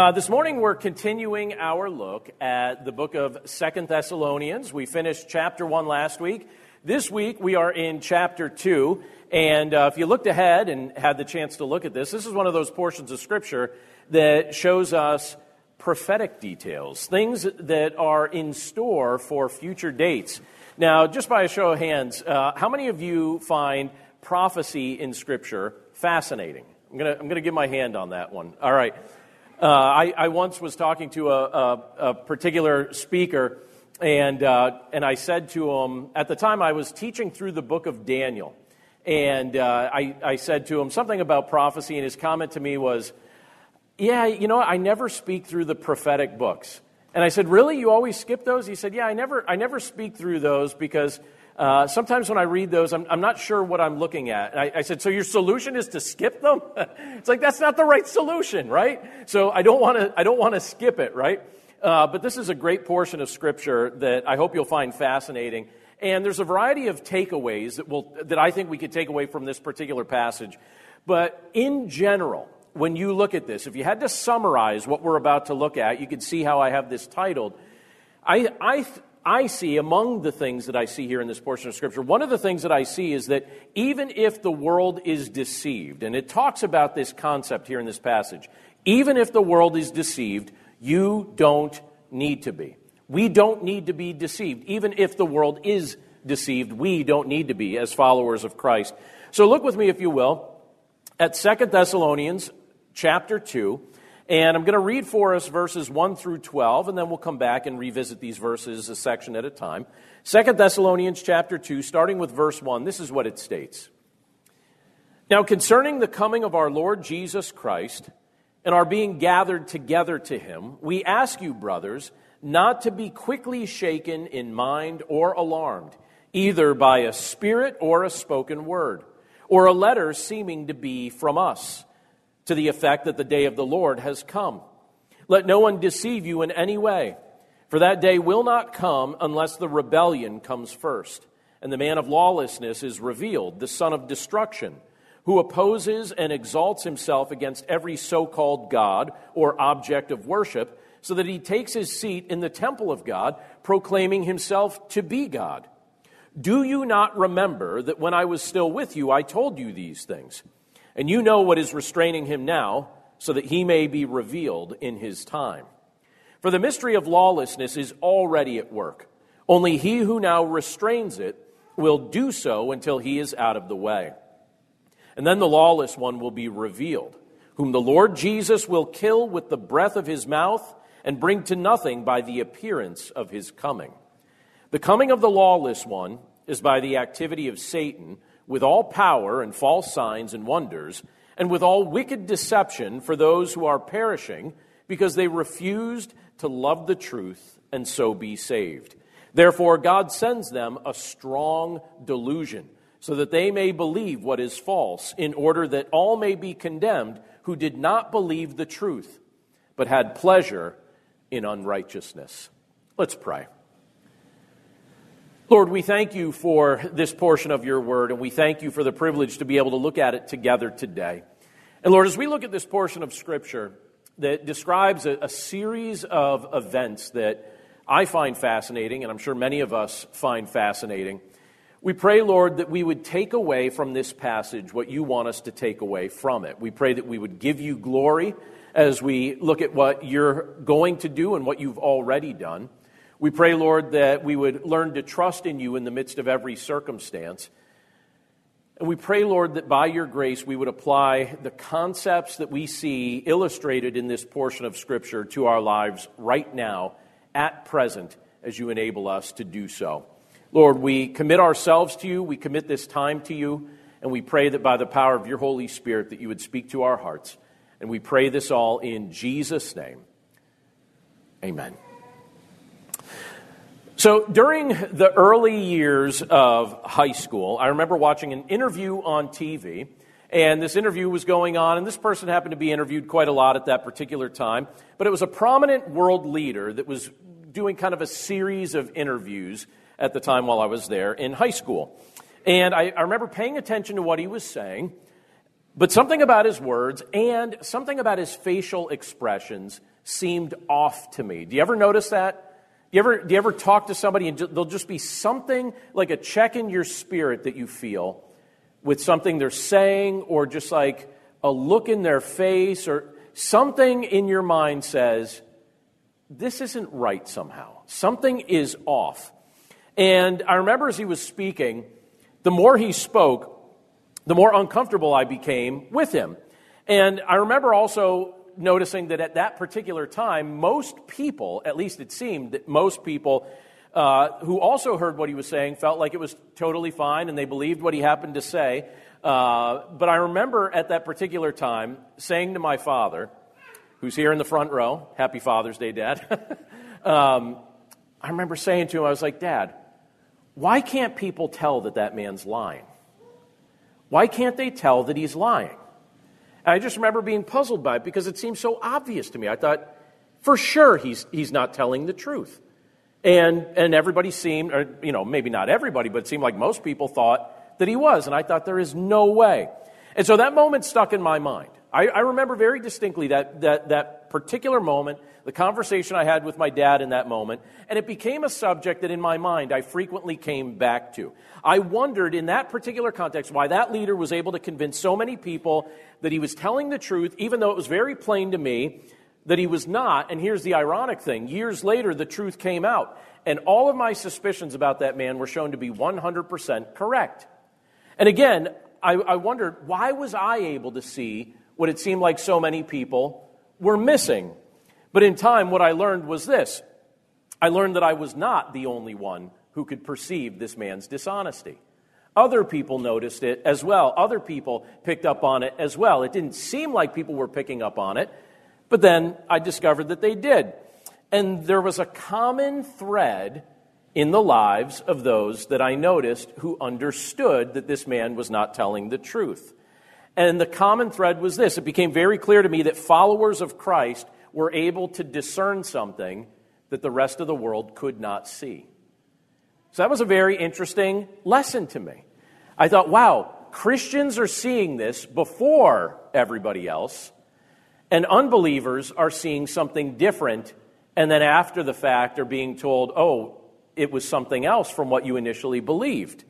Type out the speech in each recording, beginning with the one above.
Uh, this morning we're continuing our look at the book of Second Thessalonians. We finished chapter 1 last week. This week we are in chapter 2. And uh, if you looked ahead and had the chance to look at this, this is one of those portions of Scripture that shows us prophetic details, things that are in store for future dates. Now, just by a show of hands, uh, how many of you find prophecy in Scripture fascinating? I'm going to I'm going to give my hand on that one. All right. Uh, I, I, once was talking to a, a, a particular speaker, and, uh, and I said to him, at the time I was teaching through the book of Daniel, and uh, I, I said to him something about prophecy, and his comment to me was, Yeah, you know, I never speak through the prophetic books. And I said, Really? You always skip those? He said, Yeah, I never, I never speak through those because uh, sometimes when I read those, I'm, I'm, not sure what I'm looking at. I, I, said, So your solution is to skip them? it's like, that's not the right solution, right? So I don't want to skip it, right? Uh, but this is a great portion of Scripture that I hope you'll find fascinating. And there's a variety of takeaways that, will, that I think we could take away from this particular passage. But in general, when you look at this, if you had to summarize what we're about to look at, you can see how I have this titled. I, I, I see among the things that I see here in this portion of Scripture, one of the things that I see is that even if the world is deceived, and it talks about this concept here in this passage, even if the world is deceived, you don't need to be. We don't need to be deceived. Even if the world is deceived, we don't need to be as followers of Christ. So look with me, if you will, at Second Thessalonians chapter 2. And I'm going to read for us verses 1 through 12, and then we'll come back and revisit these verses a section at a time. Second Thessalonians chapter 2, starting with verse 1, this is what it states. Now, concerning the coming of our Lord Jesus Christ and our being gathered together to him, we ask you, brothers, not to be quickly shaken in mind or alarmed, either by a spirit or a spoken word, or a letter seeming to be from us to the effect that the day of the Lord has come. Let no one deceive you in any way, for that day will not come unless the rebellion comes first, and the man of lawlessness is revealed, the son of destruction, who opposes and exalts himself against every so called God or object of worship, so that he takes his seat in the temple of God, proclaiming himself to be God. Do you not remember that when I was still with you, I told you these things? And you know what is restraining him now, so that he may be revealed in his time. For the mystery of lawlessness is already at work. Only he who now restrains it will do so until he is out of the way. And then the lawless one will be revealed, whom the Lord Jesus will kill with the breath of his mouth and bring to nothing by the appearance of his coming. The coming of the lawless one is by the activity of Satan with all power and false signs and wonders, and with all wicked deception for those who are perishing, because they refused to love the truth and so be saved. Therefore, God sends them a strong delusion, so that they may believe what is false, in order that all may be condemned who did not believe the truth, but had pleasure in unrighteousness. Let's pray. Lord, we thank you for this portion of your word, and we thank you for the privilege to be able to look at it together today. And Lord, as we look at this portion of Scripture that describes a, a series of events that I find fascinating, and I'm sure many of us find fascinating, we pray, Lord, that we would take away from this passage what you want us to take away from it. We pray that we would give you glory as we look at what you're going to do and what you've already done. We pray, Lord, that we would learn to trust in you in the midst of every circumstance. And we pray, Lord, that by your grace we would apply the concepts that we see illustrated in this portion of Scripture to our lives right now, at present, as you enable us to do so. Lord, we commit ourselves to you, we commit this time to you, and we pray that by the power of your Holy Spirit that you would speak to our hearts. And we pray this all in Jesus' name. Amen. So during the early years of high school, I remember watching an interview on TV, and this interview was going on, and this person happened to be interviewed quite a lot at that particular time, but it was a prominent world leader that was doing kind of a series of interviews at the time while I was there in high school. And I, I remember paying attention to what he was saying, But something about his words and something about his facial expressions seemed off to me. Do you ever notice that? Do you ever, do you ever talk to somebody and there'll just be something like a check in your spirit that you feel with something they're saying or just like a look in their face or something in your mind says, this isn't right somehow. Something is off. And I remember as he was speaking, the more he spoke, the more uncomfortable I became with him. And I remember also noticing that at that particular time, most people, at least it seemed that most people uh, who also heard what he was saying felt like it was totally fine and they believed what he happened to say. Uh, but I remember at that particular time saying to my father, who's here in the front row, Happy Father's Day, Dad. um, I remember saying to him, I was like, Dad, why can't people tell that that man's lying? Why can't they tell that he's lying? And I just remember being puzzled by it because it seemed so obvious to me. I thought, for sure, he's, he's not telling the truth. And, and everybody seemed, or, you know, maybe not everybody, but it seemed like most people thought that he was. And I thought, there is no way. And so that moment stuck in my mind. I, I remember very distinctly that, that, that particular moment, the conversation I had with my dad in that moment, and it became a subject that in my mind I frequently came back to. I wondered in that particular context why that leader was able to convince so many people that he was telling the truth, even though it was very plain to me that he was not. And here's the ironic thing years later, the truth came out. And all of my suspicions about that man were shown to be 100% correct. And again, I, I wondered why was I able to see what it seemed like so many people were missing. But in time, what I learned was this I learned that I was not the only one who could perceive this man's dishonesty. Other people noticed it as well. Other people picked up on it as well. It didn't seem like people were picking up on it, but then I discovered that they did. And there was a common thread in the lives of those that I noticed who understood that this man was not telling the truth. And the common thread was this it became very clear to me that followers of Christ were able to discern something that the rest of the world could not see. So that was a very interesting lesson to me. I thought, wow, Christians are seeing this before everybody else, and unbelievers are seeing something different, and then after the fact are being told, oh, it was something else from what you initially believed.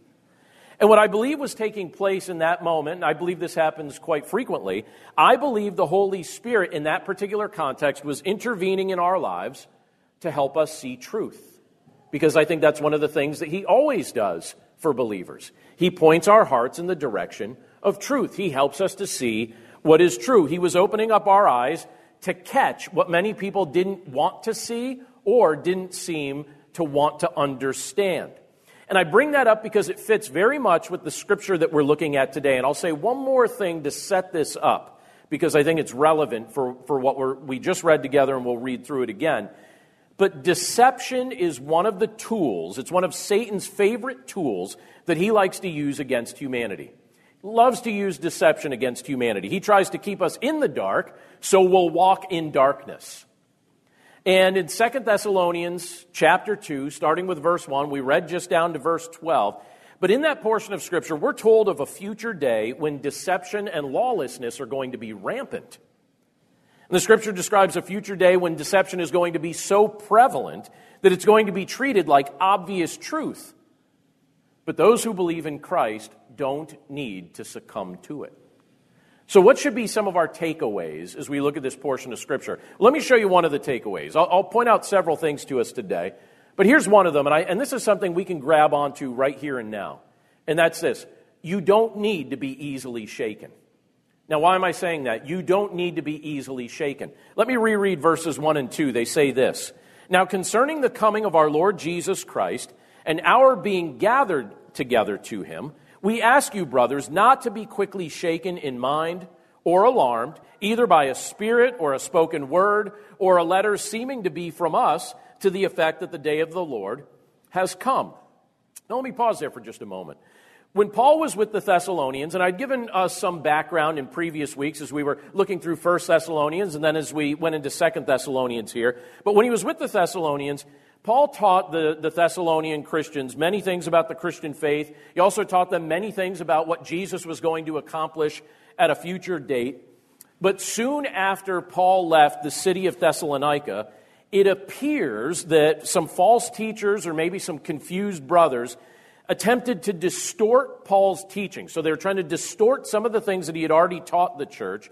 And what I believe was taking place in that moment, and I believe this happens quite frequently, I believe the Holy Spirit in that particular context was intervening in our lives to help us see truth. Because I think that's one of the things that He always does for believers. He points our hearts in the direction of truth, He helps us to see what is true. He was opening up our eyes to catch what many people didn't want to see or didn't seem to want to understand. And I bring that up because it fits very much with the scripture that we're looking at today. And I'll say one more thing to set this up because I think it's relevant for, for what we're, we just read together and we'll read through it again. But deception is one of the tools, it's one of Satan's favorite tools that he likes to use against humanity. He loves to use deception against humanity. He tries to keep us in the dark so we'll walk in darkness. And in Second Thessalonians chapter 2, starting with verse 1, we read just down to verse 12. But in that portion of Scripture, we're told of a future day when deception and lawlessness are going to be rampant. And the Scripture describes a future day when deception is going to be so prevalent that it's going to be treated like obvious truth. But those who believe in Christ don't need to succumb to it. So, what should be some of our takeaways as we look at this portion of Scripture? Let me show you one of the takeaways. I'll, I'll point out several things to us today, but here's one of them, and, I, and this is something we can grab onto right here and now. And that's this you don't need to be easily shaken. Now, why am I saying that? You don't need to be easily shaken. Let me reread verses 1 and 2. They say this Now, concerning the coming of our Lord Jesus Christ and our being gathered together to him, we ask you, brothers, not to be quickly shaken in mind or alarmed, either by a spirit or a spoken word or a letter seeming to be from us to the effect that the day of the Lord has come. Now, let me pause there for just a moment. When Paul was with the Thessalonians, and I'd given us some background in previous weeks as we were looking through First Thessalonians and then as we went into Second Thessalonians here, but when he was with the Thessalonians, Paul taught the, the Thessalonian Christians many things about the Christian faith. He also taught them many things about what Jesus was going to accomplish at a future date. But soon after Paul left the city of Thessalonica, it appears that some false teachers or maybe some confused brothers attempted to distort Paul's teaching. So they were trying to distort some of the things that he had already taught the church.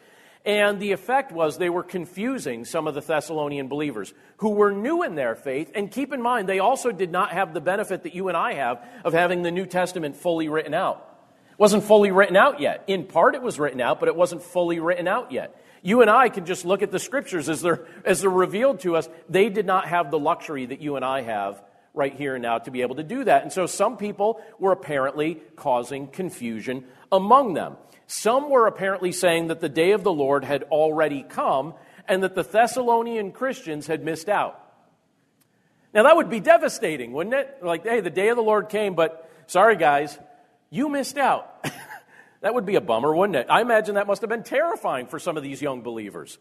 And the effect was they were confusing some of the Thessalonian believers who were new in their faith. And keep in mind, they also did not have the benefit that you and I have of having the New Testament fully written out. It wasn't fully written out yet. In part, it was written out, but it wasn't fully written out yet. You and I can just look at the scriptures as they're, as they're revealed to us. They did not have the luxury that you and I have right here and now to be able to do that. And so some people were apparently causing confusion among them. Some were apparently saying that the day of the Lord had already come and that the Thessalonian Christians had missed out. Now, that would be devastating, wouldn't it? Like, hey, the day of the Lord came, but sorry, guys, you missed out. that would be a bummer, wouldn't it? I imagine that must have been terrifying for some of these young believers.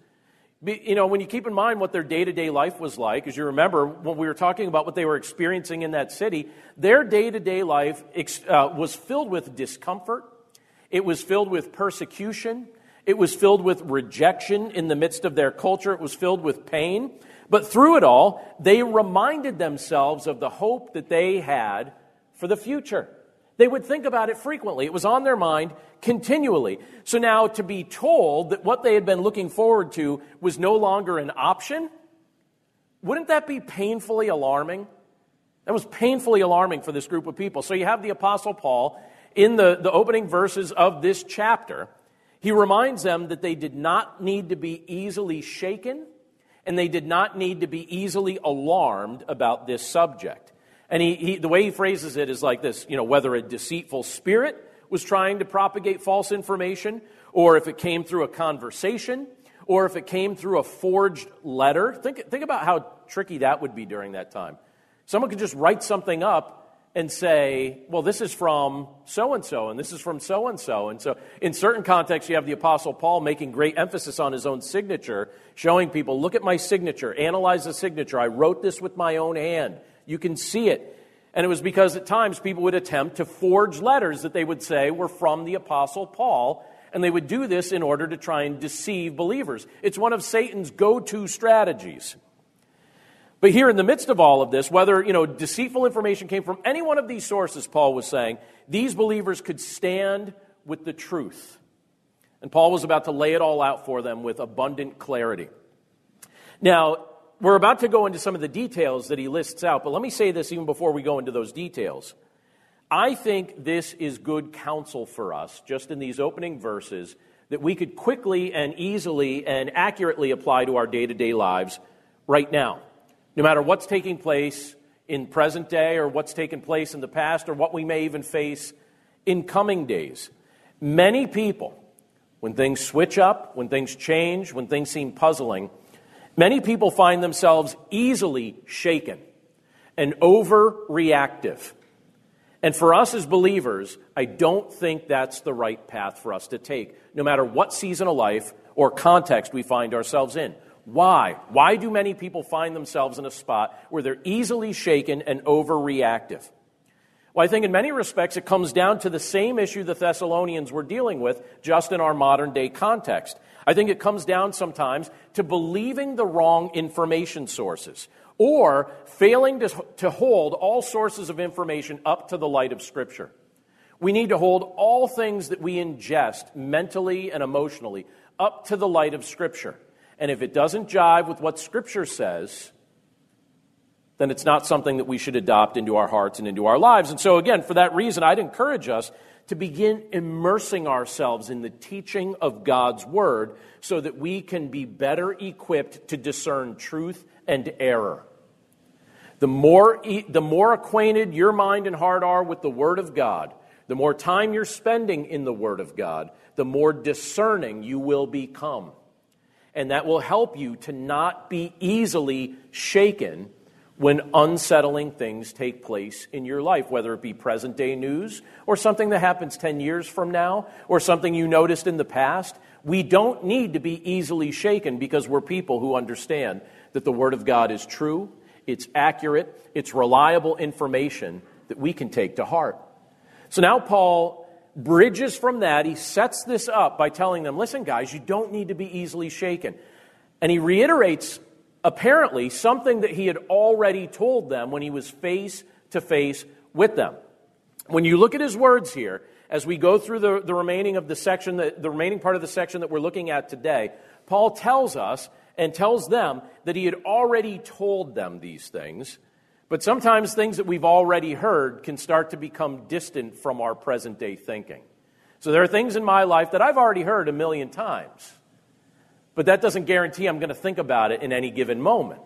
You know, when you keep in mind what their day to day life was like, as you remember when we were talking about what they were experiencing in that city, their day to day life uh, was filled with discomfort, it was filled with persecution. It was filled with rejection in the midst of their culture. It was filled with pain. But through it all, they reminded themselves of the hope that they had for the future. They would think about it frequently. It was on their mind continually. So now to be told that what they had been looking forward to was no longer an option, wouldn't that be painfully alarming? That was painfully alarming for this group of people. So you have the Apostle Paul in the, the opening verses of this chapter, he reminds them that they did not need to be easily shaken and they did not need to be easily alarmed about this subject. And he, he, the way he phrases it is like this you know, whether a deceitful spirit was trying to propagate false information, or if it came through a conversation, or if it came through a forged letter. Think, think about how tricky that would be during that time. Someone could just write something up and say, well, this is from so and so, and this is from so and so. And so, in certain contexts, you have the Apostle Paul making great emphasis on his own signature, showing people, look at my signature, analyze the signature. I wrote this with my own hand. You can see it. And it was because at times people would attempt to forge letters that they would say were from the Apostle Paul, and they would do this in order to try and deceive believers. It's one of Satan's go to strategies. But here in the midst of all of this, whether, you know, deceitful information came from any one of these sources, Paul was saying, these believers could stand with the truth. And Paul was about to lay it all out for them with abundant clarity. Now, we're about to go into some of the details that he lists out, but let me say this even before we go into those details. I think this is good counsel for us, just in these opening verses, that we could quickly and easily and accurately apply to our day to day lives right now no matter what's taking place in present day or what's taken place in the past or what we may even face in coming days. Many people, when things switch up, when things change, when things seem puzzling, many people find themselves easily shaken and overreactive. And for us as believers, I don't think that's the right path for us to take, no matter what season of life or context we find ourselves in. Why? Why do many people find themselves in a spot where they're easily shaken and overreactive? Well, I think in many respects it comes down to the same issue the Thessalonians were dealing with, just in our modern day context. I think it comes down sometimes to believing the wrong information sources or failing to, to hold all sources of information up to the light of Scripture. We need to hold all things that we ingest mentally and emotionally up to the light of Scripture. And if it doesn't jive with what Scripture says, then it's not something that we should adopt into our hearts and into our lives. And so, again, for that reason, I'd encourage us to begin immersing ourselves in the teaching of God's Word so that we can be better equipped to discern truth and error. The more, the more acquainted your mind and heart are with the Word of God, the more time you're spending in the Word of God, the more discerning you will become and that will help you to not be easily shaken when unsettling things take place in your life, whether it be present day news or something that happens 10 years from now or something you noticed in the past. We don't need to be easily shaken because we're people who understand that the Word of God is true, it's accurate, it's reliable information that we can take to heart. So now Paul bridges from that. He sets this up by telling them, listen, guys, you don't need to be easily shaken. And he reiterates, apparently, something that he had already told them when he was face to face with them. When you look at his words here, as we go through the, the remaining of the section, the, the remaining part of the section that we're looking at today, Paul tells us and tells them that he had already told them these things. But sometimes things that we've already heard can start to become distant from our present day thinking. So there are things in my life that I've already heard a million times. But that doesn't guarantee I'm going to think about it in any given moment.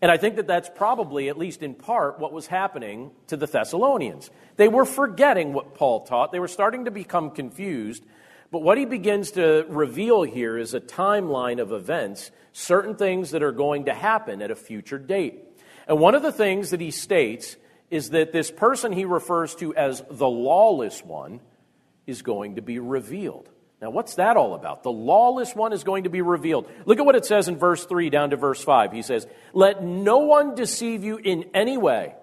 And I think that that's probably, at least in part, what was happening to the Thessalonians. They were forgetting what Paul taught, they were starting to become confused. But what he begins to reveal here is a timeline of events, certain things that are going to happen at a future date. And one of the things that he states is that this person he refers to as the lawless one is going to be revealed. Now, what's that all about? The lawless one is going to be revealed. Look at what it says in verse 3 down to verse 5. He says, Let no one deceive you in any way,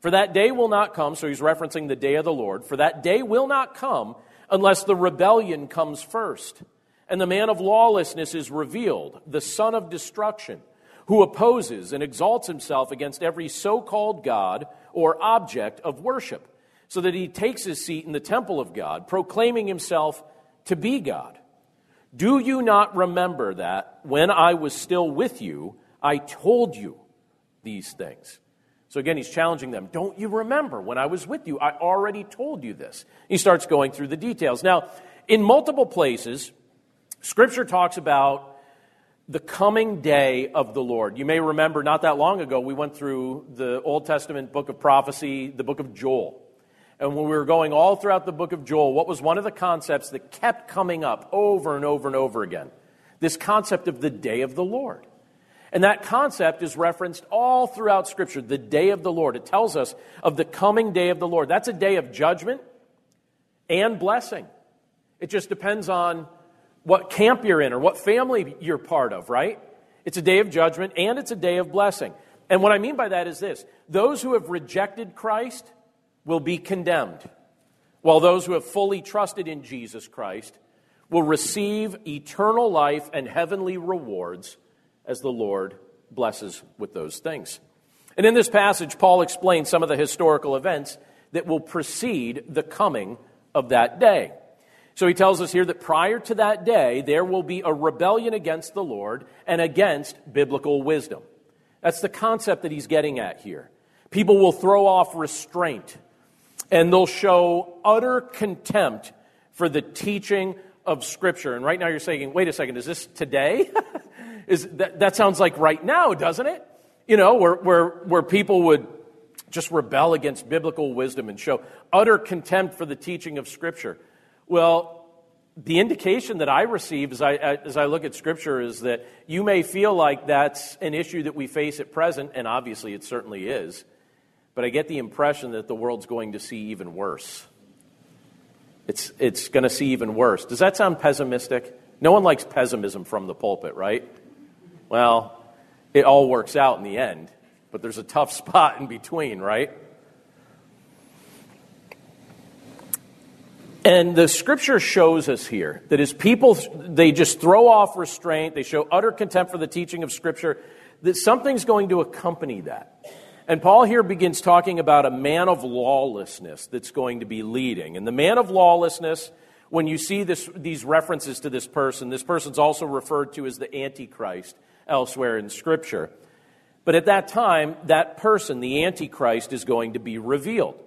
for that day will not come. So he's referencing the day of the Lord. For that day will not come unless the rebellion comes first, and the man of lawlessness is revealed, the son of destruction, who opposes and exalts himself against every so called God or object of worship, so that he takes his seat in the temple of God, proclaiming himself to be God. Do you not remember that when I was still with you, I told you these things? So again, he's challenging them. Don't you remember when I was with you? I already told you this. He starts going through the details. Now, in multiple places, Scripture talks about the coming day of the Lord. You may remember not that long ago, we went through the Old Testament book of prophecy, the book of Joel. And when we were going all throughout the book of Joel, what was one of the concepts that kept coming up over and over and over again? This concept of the day of the Lord. And that concept is referenced all throughout Scripture the day of the Lord. It tells us of the coming day of the Lord. That's a day of judgment and blessing. It just depends on what camp you're in or what family you're part of, right? It's a day of judgment and it's a day of blessing. And what I mean by that is this those who have rejected Christ will be condemned, while those who have fully trusted in Jesus Christ will receive eternal life and heavenly rewards as the Lord blesses with those things. And in this passage, Paul explains some of the historical events that will precede the coming of that day. So he tells us here that prior to that day, there will be a rebellion against the Lord and against biblical wisdom. That's the concept that he's getting at here. People will throw off restraint and they'll show utter contempt for the teaching of Scripture. And right now you're saying, wait a second, is this today? is that, that sounds like right now, doesn't it? You know, where, where, where people would just rebel against biblical wisdom and show utter contempt for the teaching of Scripture. Well, the indication that I receive as I, as I look at Scripture is that you may feel like that's an issue that we face at present, and obviously it certainly is, but I get the impression that the world's going to see even worse. It's, it's going to see even worse. Does that sound pessimistic? No one likes pessimism from the pulpit, right? Well, it all works out in the end, but there's a tough spot in between, right? And the scripture shows us here that as people, they just throw off restraint, they show utter contempt for the teaching of scripture, that something's going to accompany that. And Paul here begins talking about a man of lawlessness that's going to be leading. And the man of lawlessness, when you see this, these references to this person, this person's also referred to as the Antichrist elsewhere in Scripture. But at that time, that person, the Antichrist, is going to be revealed.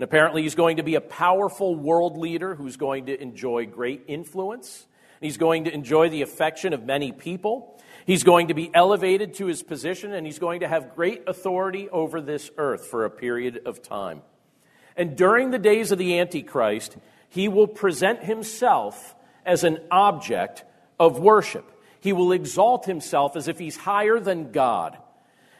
And apparently, he's going to be a powerful world leader who's going to enjoy great influence. He's going to enjoy the affection of many people. He's going to be elevated to his position, and he's going to have great authority over this earth for a period of time. And during the days of the Antichrist, he will present himself as an object of worship he will exalt himself as if he's higher than God.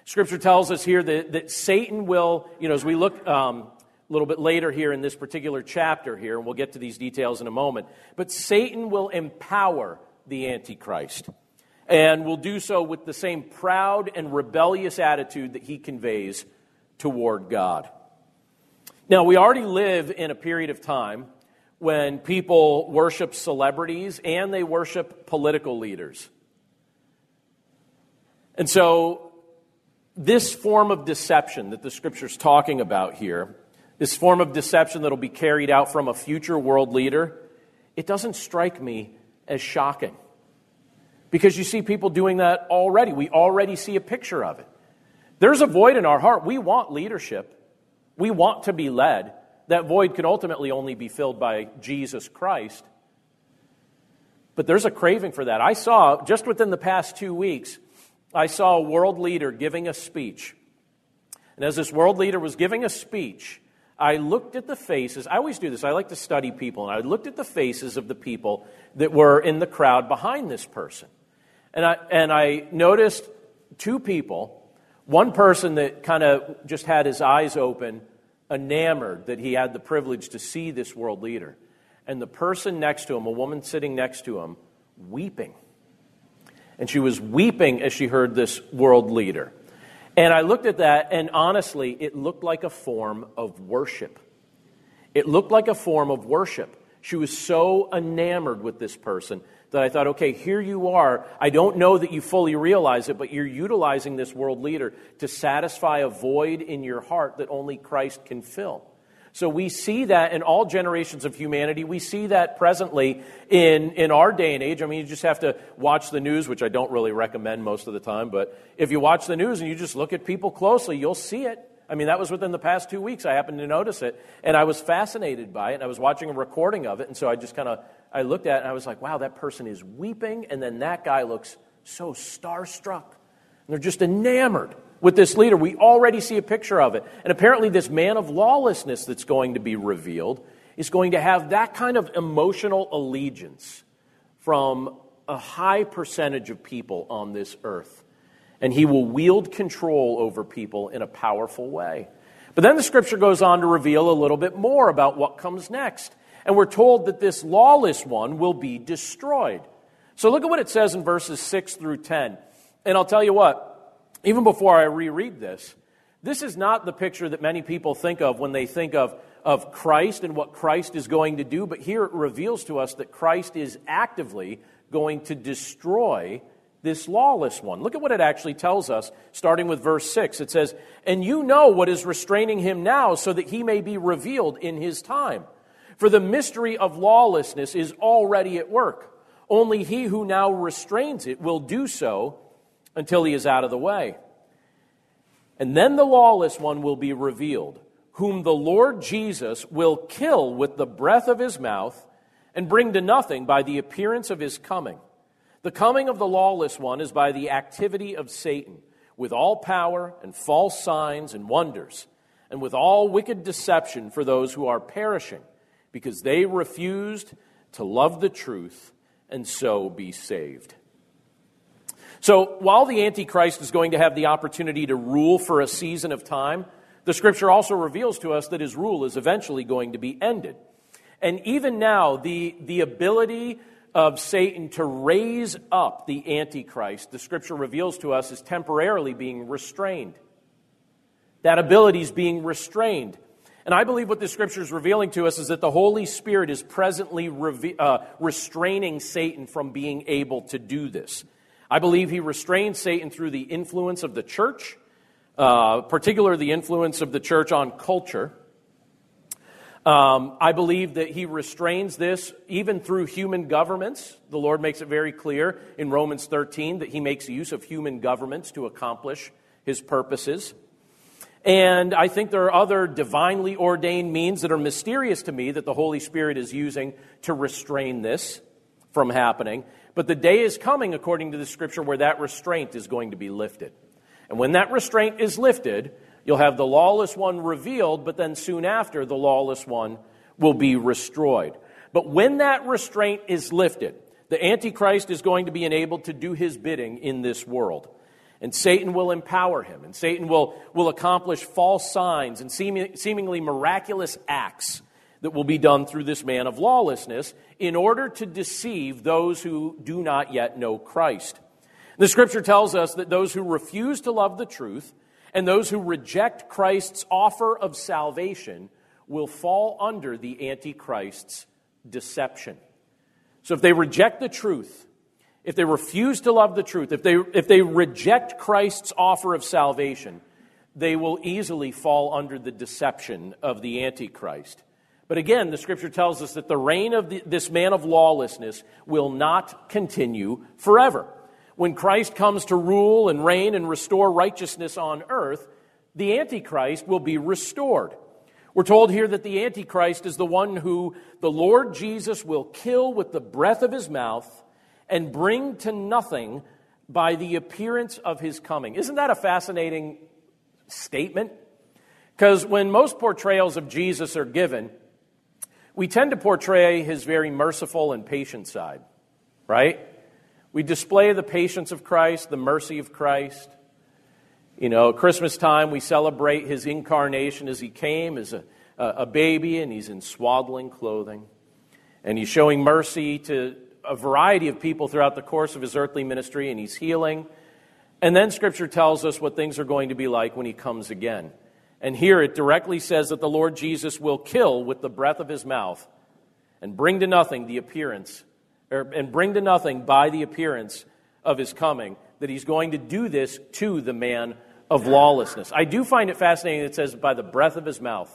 Scripture tells us here that, that Satan will, you know, as we look um, a little bit later here in this particular chapter here, and we'll get to these details in a moment, but Satan will empower the Antichrist. and will do so with the same proud and rebellious attitude that he conveys toward God. Now, we already live in a period of time when people worship celebrities and they worship political leaders. And so, this form of deception that the scripture's talking about here, this form of deception that'll be carried out from a future world leader, it doesn't strike me as shocking. Because you see people doing that already. We already see a picture of it. There's a void in our heart. We want leadership, we want to be led. That void can ultimately only be filled by Jesus Christ. But there's a craving for that. I saw, just within the past two weeks, I saw a world leader giving a speech. And as this world leader was giving a speech, I looked at the faces. I always do this. I like to study people. And I looked at the faces of the people that were in the crowd behind this person. And I, and I noticed two people. One person that kind of just had his eyes open enamored that he had the privilege to see this world leader. And the person next to him, a woman sitting next to him, weeping. And she was weeping as she heard this world leader. And I looked at that, and honestly, it looked like a form of worship. It looked like a form of worship. She was so enamored with this person that I thought, okay, here you are. I don't know that you fully realize it, but you're utilizing this world leader to satisfy a void in your heart that only Christ can fill. So we see that in all generations of humanity. We see that presently in, in our day and age. I mean, you just have to watch the news, which I don't really recommend most of the time, but if you watch the news and you just look at people closely, you'll see it. I mean, that was within the past two weeks. I happened to notice it, and I was fascinated by it. And I was watching a recording of it, and so I just kind of I looked at it and I was like, wow, that person is weeping. And then that guy looks so starstruck. And they're just enamored with this leader. We already see a picture of it. And apparently, this man of lawlessness that's going to be revealed is going to have that kind of emotional allegiance from a high percentage of people on this earth. And he will wield control over people in a powerful way. But then the scripture goes on to reveal a little bit more about what comes next. And we're told that this lawless one will be destroyed. So look at what it says in verses 6 through 10. And I'll tell you what, even before I reread this, this is not the picture that many people think of when they think of, of Christ and what Christ is going to do, but here it reveals to us that Christ is actively going to destroy this lawless one. Look at what it actually tells us, starting with verse 6. It says, And you know what is restraining him now, so that he may be revealed in his time. For the mystery of lawlessness is already at work. Only he who now restrains it will do so until he is out of the way. And then the lawless one will be revealed, whom the Lord Jesus will kill with the breath of his mouth and bring to nothing by the appearance of his coming. The coming of the lawless one is by the activity of Satan, with all power and false signs and wonders, and with all wicked deception for those who are perishing because they refused to love the truth and so be saved. So, while the Antichrist is going to have the opportunity to rule for a season of time, the scripture also reveals to us that his rule is eventually going to be ended. And even now, the, the ability of Satan to raise up the Antichrist, the scripture reveals to us, is temporarily being restrained. That ability is being restrained. And I believe what the scripture is revealing to us is that the Holy Spirit is presently reve- uh, restraining Satan from being able to do this. I believe he restrains Satan through the influence of the church, uh, particularly the influence of the church on culture. Um, I believe that he restrains this even through human governments. The Lord makes it very clear in Romans 13 that he makes use of human governments to accomplish his purposes. And I think there are other divinely ordained means that are mysterious to me that the Holy Spirit is using to restrain this from happening. But the day is coming, according to the scripture, where that restraint is going to be lifted. And when that restraint is lifted, you'll have the lawless one revealed, but then soon after, the lawless one will be destroyed. But when that restraint is lifted, the Antichrist is going to be enabled to do his bidding in this world. And Satan will empower him, and Satan will, will accomplish false signs and seeming, seemingly miraculous acts that will be done through this man of lawlessness in order to deceive those who do not yet know Christ. The scripture tells us that those who refuse to love the truth and those who reject Christ's offer of salvation will fall under the Antichrist's deception. So if they reject the truth, if they refuse to love the truth, if they, if they reject Christ's offer of salvation, they will easily fall under the deception of the Antichrist. But again, the scripture tells us that the reign of the, this man of lawlessness will not continue forever when Christ comes to rule and reign and restore righteousness on earth, the Antichrist will be restored. We're told here that the Antichrist is the one who the Lord Jesus will kill with the breath of his mouth and bring to nothing by the appearance of his coming. Isn't that a fascinating statement? Because when most portrayals of Jesus are given, we tend to portray his very merciful and patient side, right? We display the patience of Christ, the mercy of Christ. You know, at Christmas time, we celebrate his incarnation as he came as a, a baby and he's in swaddling clothing. And he's showing mercy to a variety of people throughout the course of his earthly ministry and he's healing. And then scripture tells us what things are going to be like when he comes again. And here it directly says that the Lord Jesus will kill with the breath of his mouth and bring to nothing the appearance or, and bring to nothing by the appearance of his coming, that he's going to do this to the man of lawlessness. I do find it fascinating that it says by the breath of his mouth.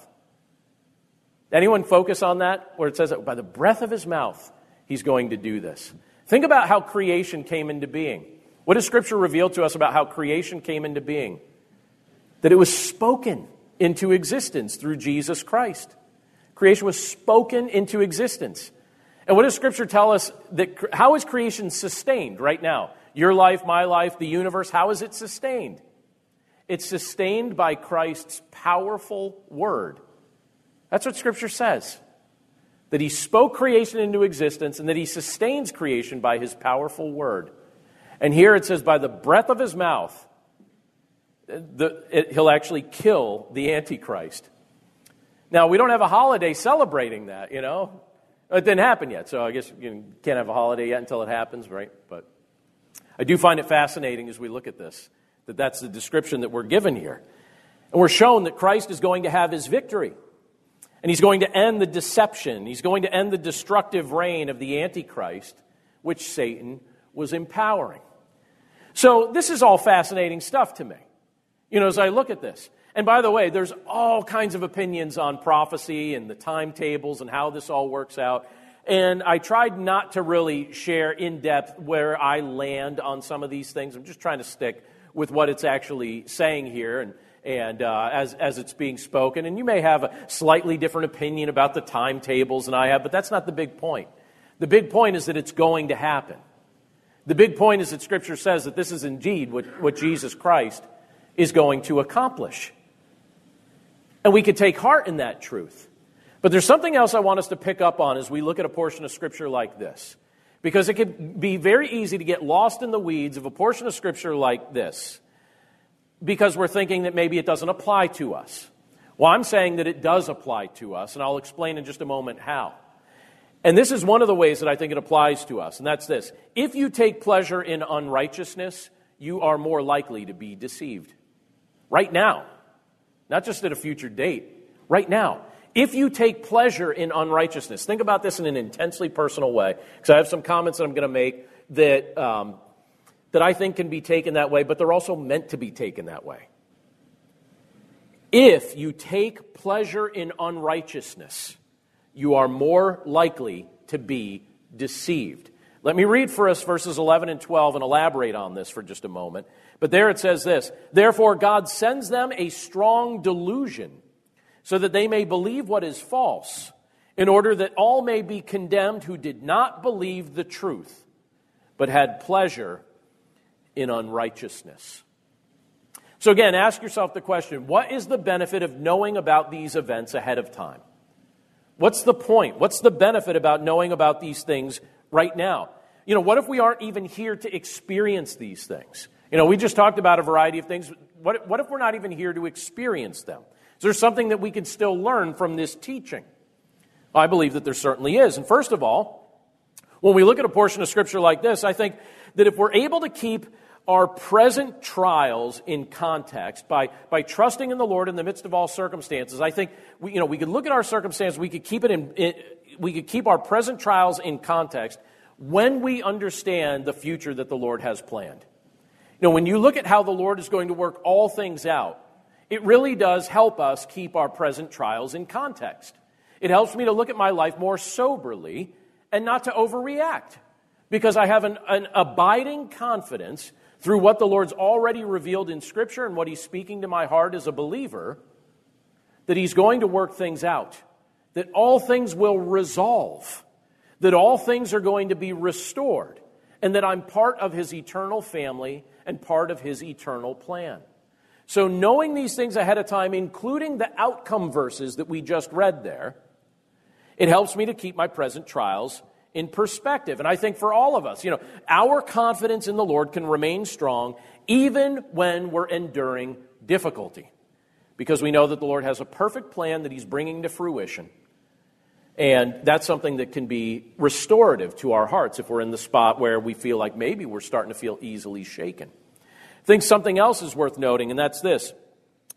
Anyone focus on that? Where it says that by the breath of his mouth, he's going to do this. Think about how creation came into being. What does Scripture reveal to us about how creation came into being? That it was spoken into existence through Jesus Christ. Creation was spoken into existence. And what does Scripture tell us that how is creation sustained right now? Your life, my life, the universe, how is it sustained? It's sustained by Christ's powerful word. That's what Scripture says. That he spoke creation into existence and that he sustains creation by his powerful word. And here it says, by the breath of his mouth, the, it, he'll actually kill the Antichrist. Now, we don't have a holiday celebrating that, you know. It didn't happen yet, so I guess you can't have a holiday yet until it happens, right? But I do find it fascinating as we look at this that that's the description that we're given here. And we're shown that Christ is going to have his victory. And he's going to end the deception. He's going to end the destructive reign of the Antichrist, which Satan was empowering. So, this is all fascinating stuff to me. You know, as I look at this. And by the way, there's all kinds of opinions on prophecy and the timetables and how this all works out. And I tried not to really share in depth where I land on some of these things. I'm just trying to stick with what it's actually saying here and, and uh, as, as it's being spoken. And you may have a slightly different opinion about the timetables than I have, but that's not the big point. The big point is that it's going to happen. The big point is that Scripture says that this is indeed what, what Jesus Christ is going to accomplish. And we could take heart in that truth. But there's something else I want us to pick up on as we look at a portion of Scripture like this. Because it could be very easy to get lost in the weeds of a portion of Scripture like this because we're thinking that maybe it doesn't apply to us. Well, I'm saying that it does apply to us, and I'll explain in just a moment how. And this is one of the ways that I think it applies to us, and that's this. If you take pleasure in unrighteousness, you are more likely to be deceived. Right now not just at a future date, right now. If you take pleasure in unrighteousness, think about this in an intensely personal way, because I have some comments that I'm going to make that, um, that I think can be taken that way, but they're also meant to be taken that way. If you take pleasure in unrighteousness, you are more likely to be deceived. Let me read for us verses 11 and 12 and elaborate on this for just a moment. But there it says this Therefore, God sends them a strong delusion so that they may believe what is false, in order that all may be condemned who did not believe the truth, but had pleasure in unrighteousness. So, again, ask yourself the question what is the benefit of knowing about these events ahead of time? What's the point? What's the benefit about knowing about these things right now? You know, what if we aren't even here to experience these things? You know, we just talked about a variety of things. What, what if we're not even here to experience them? Is there something that we can still learn from this teaching? Well, I believe that there certainly is. And first of all, when we look at a portion of Scripture like this, I think that if we're able to keep our present trials in context by, by trusting in the Lord in the midst of all circumstances. I think we, you know, we could look at our circumstances, we could keep it in, it, we could keep our present trials in context when we understand the future that the Lord has planned. When you look at how the Lord is going to work all things out, it really does help us keep our present trials in context. It helps me to look at my life more soberly and not to overreact because I have an, an abiding confidence through what the Lord's already revealed in Scripture and what He's speaking to my heart as a believer that He's going to work things out, that all things will resolve, that all things are going to be restored, and that I'm part of His eternal family and part of His eternal plan. So, knowing these things ahead of time, including the outcome verses that we just read there, it helps me to keep my present trials in perspective. And I think for all of us, you know, our confidence in the Lord can remain strong even when we're enduring difficulty because we know that the Lord has a perfect plan that He's bringing to fruition. And that's something that can be restorative to our hearts if we're in the spot where we feel like maybe we're starting to feel easily shaken. I think something else is worth noting, and that's this.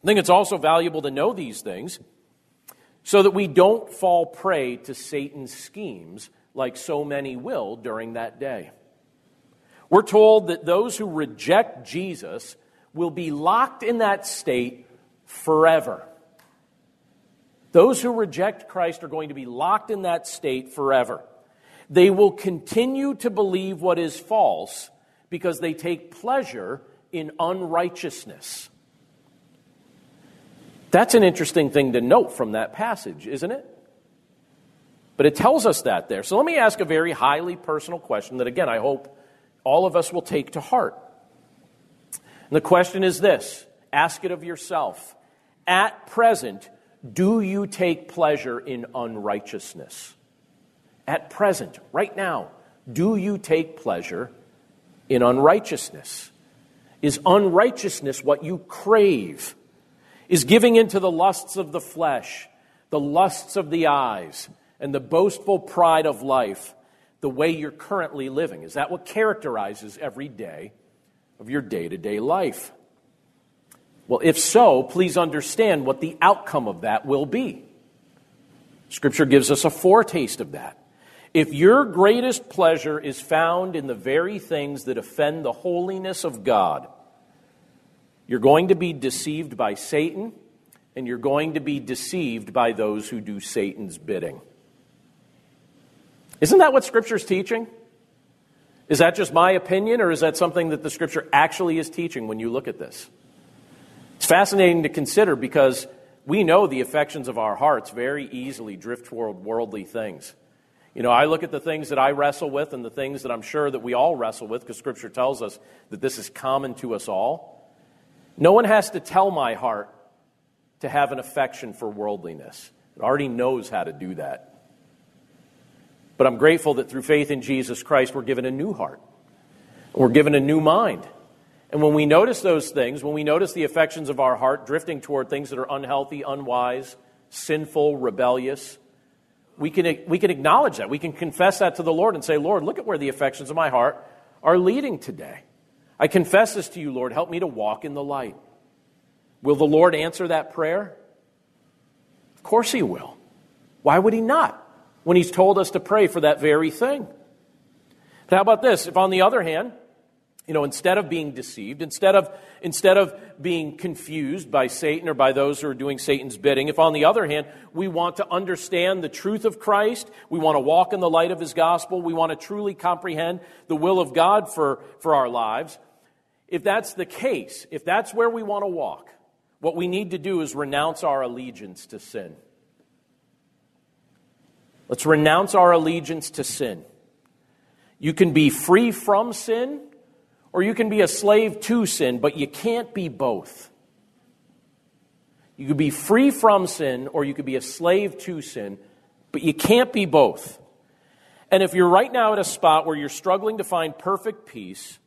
I think it's also valuable to know these things so that we don't fall prey to Satan's schemes like so many will during that day. We're told that those who reject Jesus will be locked in that state forever. Those who reject Christ are going to be locked in that state forever. They will continue to believe what is false because they take pleasure in unrighteousness. That's an interesting thing to note from that passage, isn't it? But it tells us that there. So let me ask a very highly personal question that, again, I hope all of us will take to heart. And the question is this ask it of yourself. At present, do you take pleasure in unrighteousness? At present, right now, do you take pleasure in unrighteousness? Is unrighteousness what you crave? is giving into the lusts of the flesh, the lusts of the eyes, and the boastful pride of life the way you're currently living? Is that what characterizes every day of your day to day life? Well, if so, please understand what the outcome of that will be. Scripture gives us a foretaste of that. If your greatest pleasure is found in the very things that offend the holiness of God, you're going to be deceived by Satan, and you're going to be deceived by those who do Satan's bidding. Isn't that what Scripture's teaching? Is that just my opinion, or is that something that the Scripture actually is teaching when you look at this? Fascinating to consider because we know the affections of our hearts very easily drift toward worldly things. You know, I look at the things that I wrestle with and the things that I'm sure that we all wrestle with because Scripture tells us that this is common to us all. No one has to tell my heart to have an affection for worldliness. It already knows how to do that. But I'm grateful that through faith in Jesus Christ, we're given a new heart. We're given a new mind. And when we notice those things, when we notice the affections of our heart drifting toward things that are unhealthy, unwise, sinful, rebellious, we can, we can acknowledge that. We can confess that to the Lord and say, Lord, look at where the affections of my heart are leading today. I confess this to you, Lord. Help me to walk in the light. Will the Lord answer that prayer? Of course He will. Why would He not when He's told us to pray for that very thing? But how about this? If, on the other hand, you know, instead of being deceived, instead of, instead of being confused by Satan or by those who are doing Satan's bidding, if on the other hand, we want to understand the truth of Christ, we want to walk in the light of his gospel, we want to truly comprehend the will of God for, for our lives, if that's the case, if that's where we want to walk, what we need to do is renounce our allegiance to sin. Let's renounce our allegiance to sin. You can be free from sin, or you can be a slave to sin, but you can't be both. You could be free from sin, or you could be a slave to sin, but you can't be both. And if you're right now at a spot where you're struggling to find perfect peace,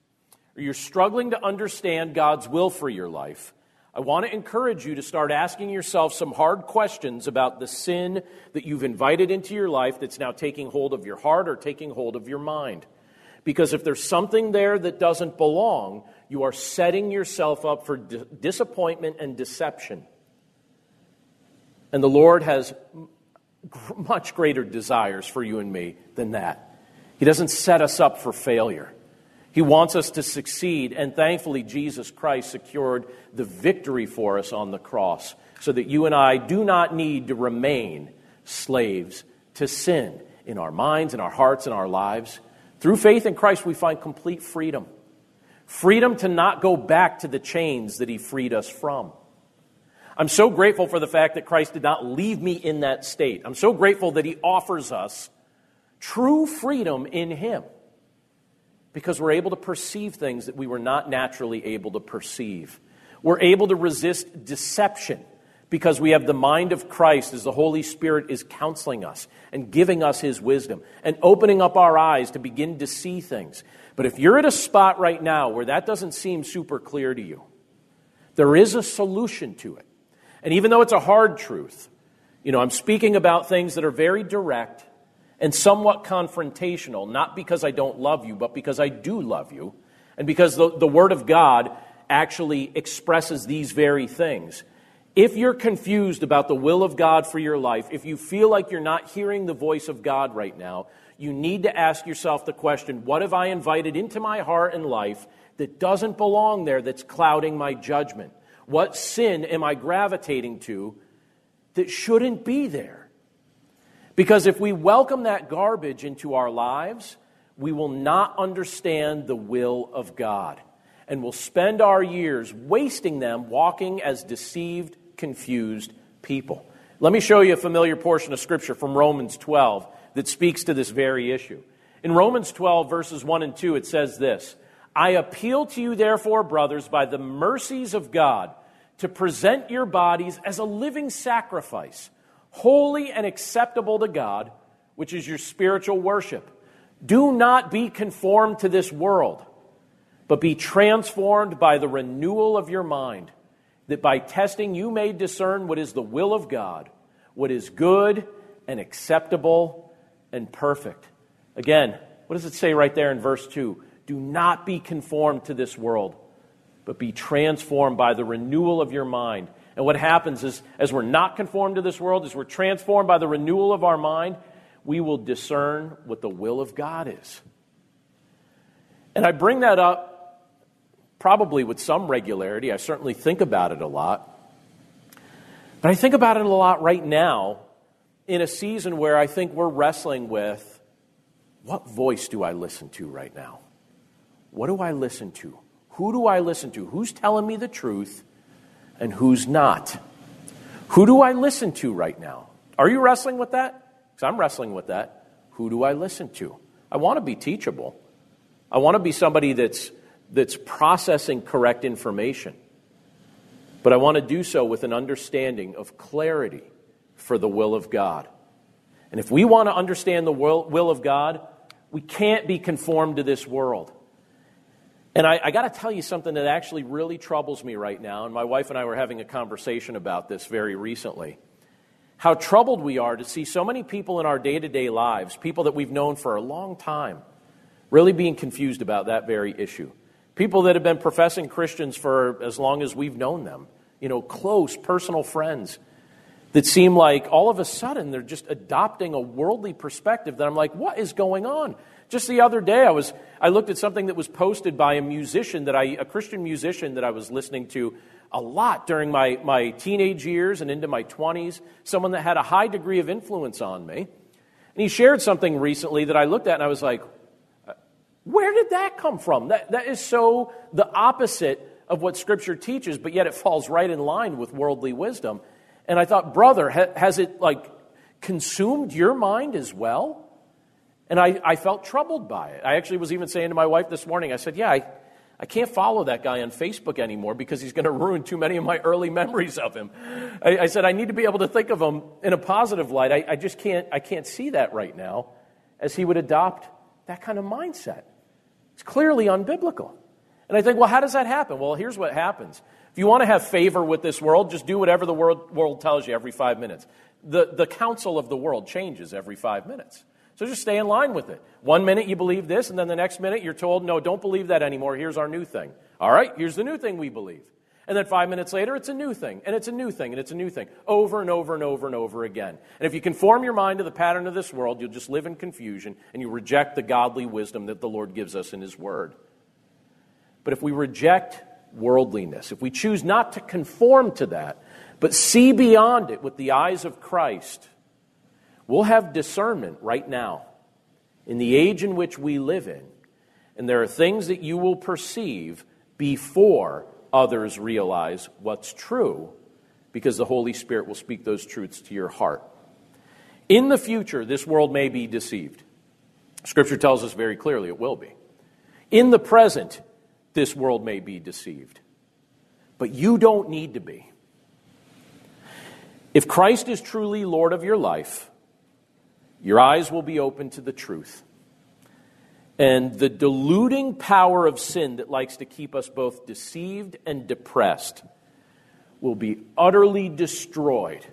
or you're struggling to understand God's will for your life, I want to encourage you to start asking yourself some hard questions about the sin that you've invited into your life that's now taking hold of your heart or taking hold of your mind. Because if there's something there that doesn't belong, you are setting yourself up for di- disappointment and deception. And the Lord has much greater desires for you and me than that. He doesn't set us up for failure. He wants us to succeed, and thankfully, Jesus Christ secured the victory for us on the cross so that you and I do not need to remain slaves to sin in our minds, in our hearts, in our lives. Through faith in Christ, we find complete freedom freedom to not go back to the chains that He freed us from. I'm so grateful for the fact that Christ did not leave me in that state. I'm so grateful that He offers us true freedom in Him because we're able to perceive things that we were not naturally able to perceive. We're able to resist deception because we have the mind of Christ as the Holy Spirit is counseling us and giving us His wisdom and opening up our eyes to begin to see things. But if you're at a spot right now where that doesn't seem super clear to you, there is a solution to it. And even though it's a hard truth, you know, I'm speaking about things that are very direct and somewhat confrontational, not because I don't love you, but because I do love you, and because the, the Word of God actually expresses these very things. If you're confused about the will of God for your life, if you feel like you're not hearing the voice of God right now, you need to ask yourself the question what have I invited into my heart and life that doesn't belong there, that's clouding my judgment? What sin am I gravitating to that shouldn't be there? Because if we welcome that garbage into our lives, we will not understand the will of God and will spend our years wasting them walking as deceived, confused people. Let me show you a familiar portion of Scripture from Romans 12 that speaks to this very issue. In Romans 12, verses 1 and 2, it says this I appeal to you, therefore, brothers, by the mercies of God, to present your bodies as a living sacrifice, holy and acceptable to God, which is your spiritual worship. Do not be conformed to this world, but be transformed by the renewal of your mind, that by testing you may discern what is the will of God, what is good and acceptable and perfect. Again, what does it say right there in verse 2? Do not be conformed to this world, but be transformed by the renewal of your mind. And what happens is, as we're not conformed to this world, as we're transformed by the renewal of our mind, we will discern what the will of God is. And I bring that up probably with some regularity. I certainly think about it a lot. But I think about it a lot right now in a season where I think we're wrestling with what voice do I listen to right now? What do I listen to? Who do I listen to? Who's telling me the truth and who's not? Who do I listen to right now? Are you wrestling with that? Because I'm wrestling with that. Who do I listen to? I want to be teachable. I want to be somebody that's, that's processing correct information. But I want to do so with an understanding of clarity for the will of God. And if we want to understand the will, of God, we can't be conformed to this world. And I, I got to tell you something that actually really troubles me right now. And my wife and I were having a conversation about this very recently. How troubled we are to see so many people in our day to day lives, people that we've known for a long time, really being confused about that very issue. People that have been professing Christians for as long as we've known them, you know, close, personal friends that seem like all of a sudden they're just adopting a worldly perspective that I'm like, what is going on? Just the other day, I was I looked at something that was posted by a musician that I a Christian musician that I was listening to a lot during my, my teenage years and into my 20s, someone that had a high degree of influence on me. And he shared something recently that I looked at and I was like, where did that come from? That, that is so the opposite of what Scripture teaches, but yet it falls right in line with worldly wisdom. And I thought, brother, has it like consumed your mind as well? And I, I felt troubled by it. I actually was even saying to my wife this morning, I said, Yeah, I, I can't follow that guy on Facebook anymore because he's going to ruin too many of my early memories of him. I, I, said, I need to be able to think of him in a positive light. I, I just can't, I can't see that right now as he would adopt that kind of mindset. It's clearly unbiblical. And I think, well, how does that happen? Well, here's what happens. If you want to have favor with this world, just do whatever the world, world tells you every five minutes. The, the counsel of the world changes every five minutes. So just stay in line with it. One minute you believe this, and then the next minute you're told, no, don't believe that anymore. Here's our new thing. All right, here's the new thing we believe. And then five minutes later, it's a new thing, and it's a new thing, and it's a new thing, over and over and over and over again. And if you conform your mind to the pattern of this world, you'll just live in confusion and you reject the godly wisdom that the Lord gives us in His Word. But if we reject worldliness, if we choose not to conform to that, but see beyond it with the eyes of Christ, we'll have discernment right now in the age in which we live in. And there are things that you will perceive before others realize what's true because the Holy Spirit will speak those truths to your heart. In the future, this world may be deceived. Scripture tells us very clearly it will be. In the present, this world may be deceived. But you don't need to be. If Christ is truly Lord of your life, your eyes will be open to the truth. And the deluding power of sin that likes to keep us both deceived and depressed will be utterly destroyed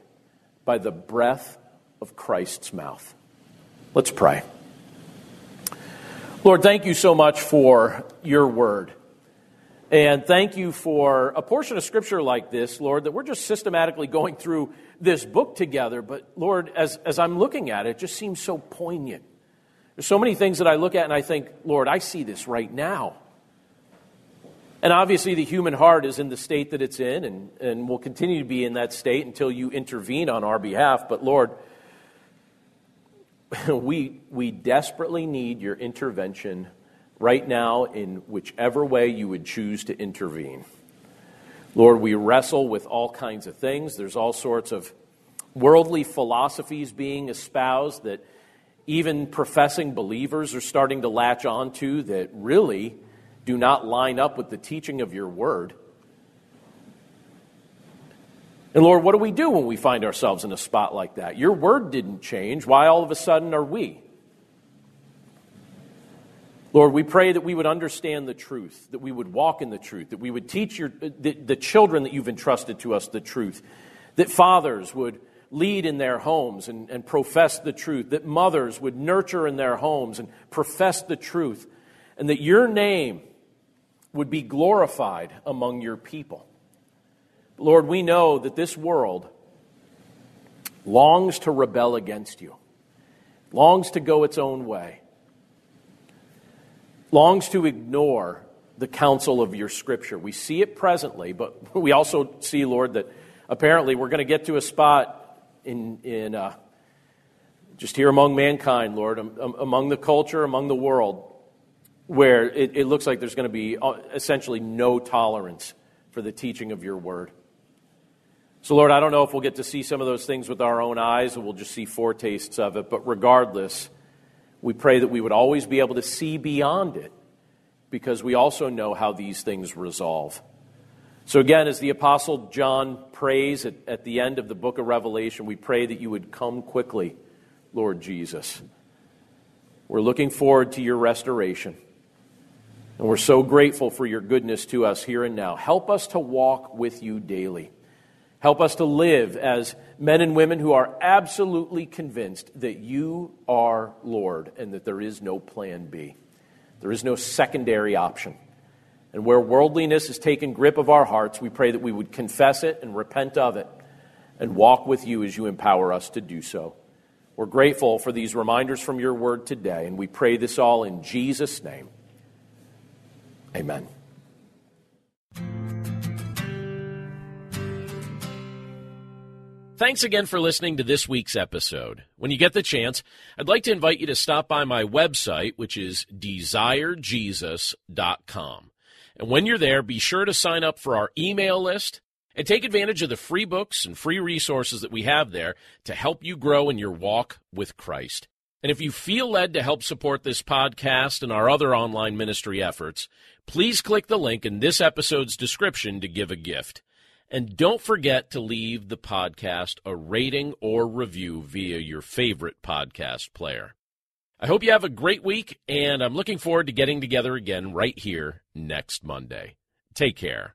by the breath of Christ's mouth. Let's pray. Lord, thank you so much for your word. And thank you for a portion of scripture like this, Lord, that we're just systematically going through this book together. But Lord, as, as I'm looking at it, it just seems so poignant. There's so many things that I look at and I think, Lord, I see this right now. And obviously, the human heart is in the state that it's in and, and will continue to be in that state until you intervene on our behalf. But Lord, we, we desperately need your intervention right now in whichever way you would choose to intervene. Lord, we wrestle with all kinds of things. There's all sorts of worldly philosophies being espoused that even professing believers are starting to latch onto that really do not line up with the teaching of your word. And Lord, what do we do when we find ourselves in a spot like that? Your word didn't change. Why all of a sudden are we? Lord, we pray that we would understand the truth, that we would walk in the truth, that we would teach your, the, the children that you've entrusted to us the truth, that fathers would lead in their homes and, and profess the truth, that mothers would nurture in their homes and profess the truth, and that your name would be glorified among your people. Lord, we know that this world longs to rebel against you, longs to go its own way longs to ignore the counsel of your scripture. We see it presently, but we also see, Lord, that apparently we're going to get to a spot in, in uh, just here among mankind, Lord, among the culture, among the world, where it, it looks like there's going to be uh, essentially no tolerance for the teaching of your word. So, Lord, I don't know if we'll get to see some of those things with our own eyes or we'll just see foretastes of it, but regardless, we pray that we would always be able to see beyond it because we also know how these things resolve. So, again, as the Apostle John prays at, at the end of the book of Revelation, we pray that you would come quickly, Lord Jesus. We're looking forward to your restoration. And we're so grateful for your goodness to us here and now. Help us to walk with you daily. Help us to live as men and women who are absolutely convinced that you are Lord and that there is no plan B. There is no secondary option. And where worldliness has taken grip of our hearts, we pray that we would confess it and repent of it and walk with you as you empower us to do so. We're grateful for these reminders from your word today, and we pray this all in Jesus' name. Amen. Thanks again for listening to this week's episode. When you get the chance, I'd like to invite you to stop by my website, which is desirejesus.com. And when you're there, be sure to sign up for our email list and take advantage of the free books and free resources that we have there to help you grow in your walk with Christ. And if you feel led to help support this podcast and our other online ministry efforts, please click the link in this episode's description to give a gift. And don't forget to leave the podcast a rating or review via your favorite podcast player. I hope you have a great week, and I'm looking forward to getting together again right here next Monday. Take care.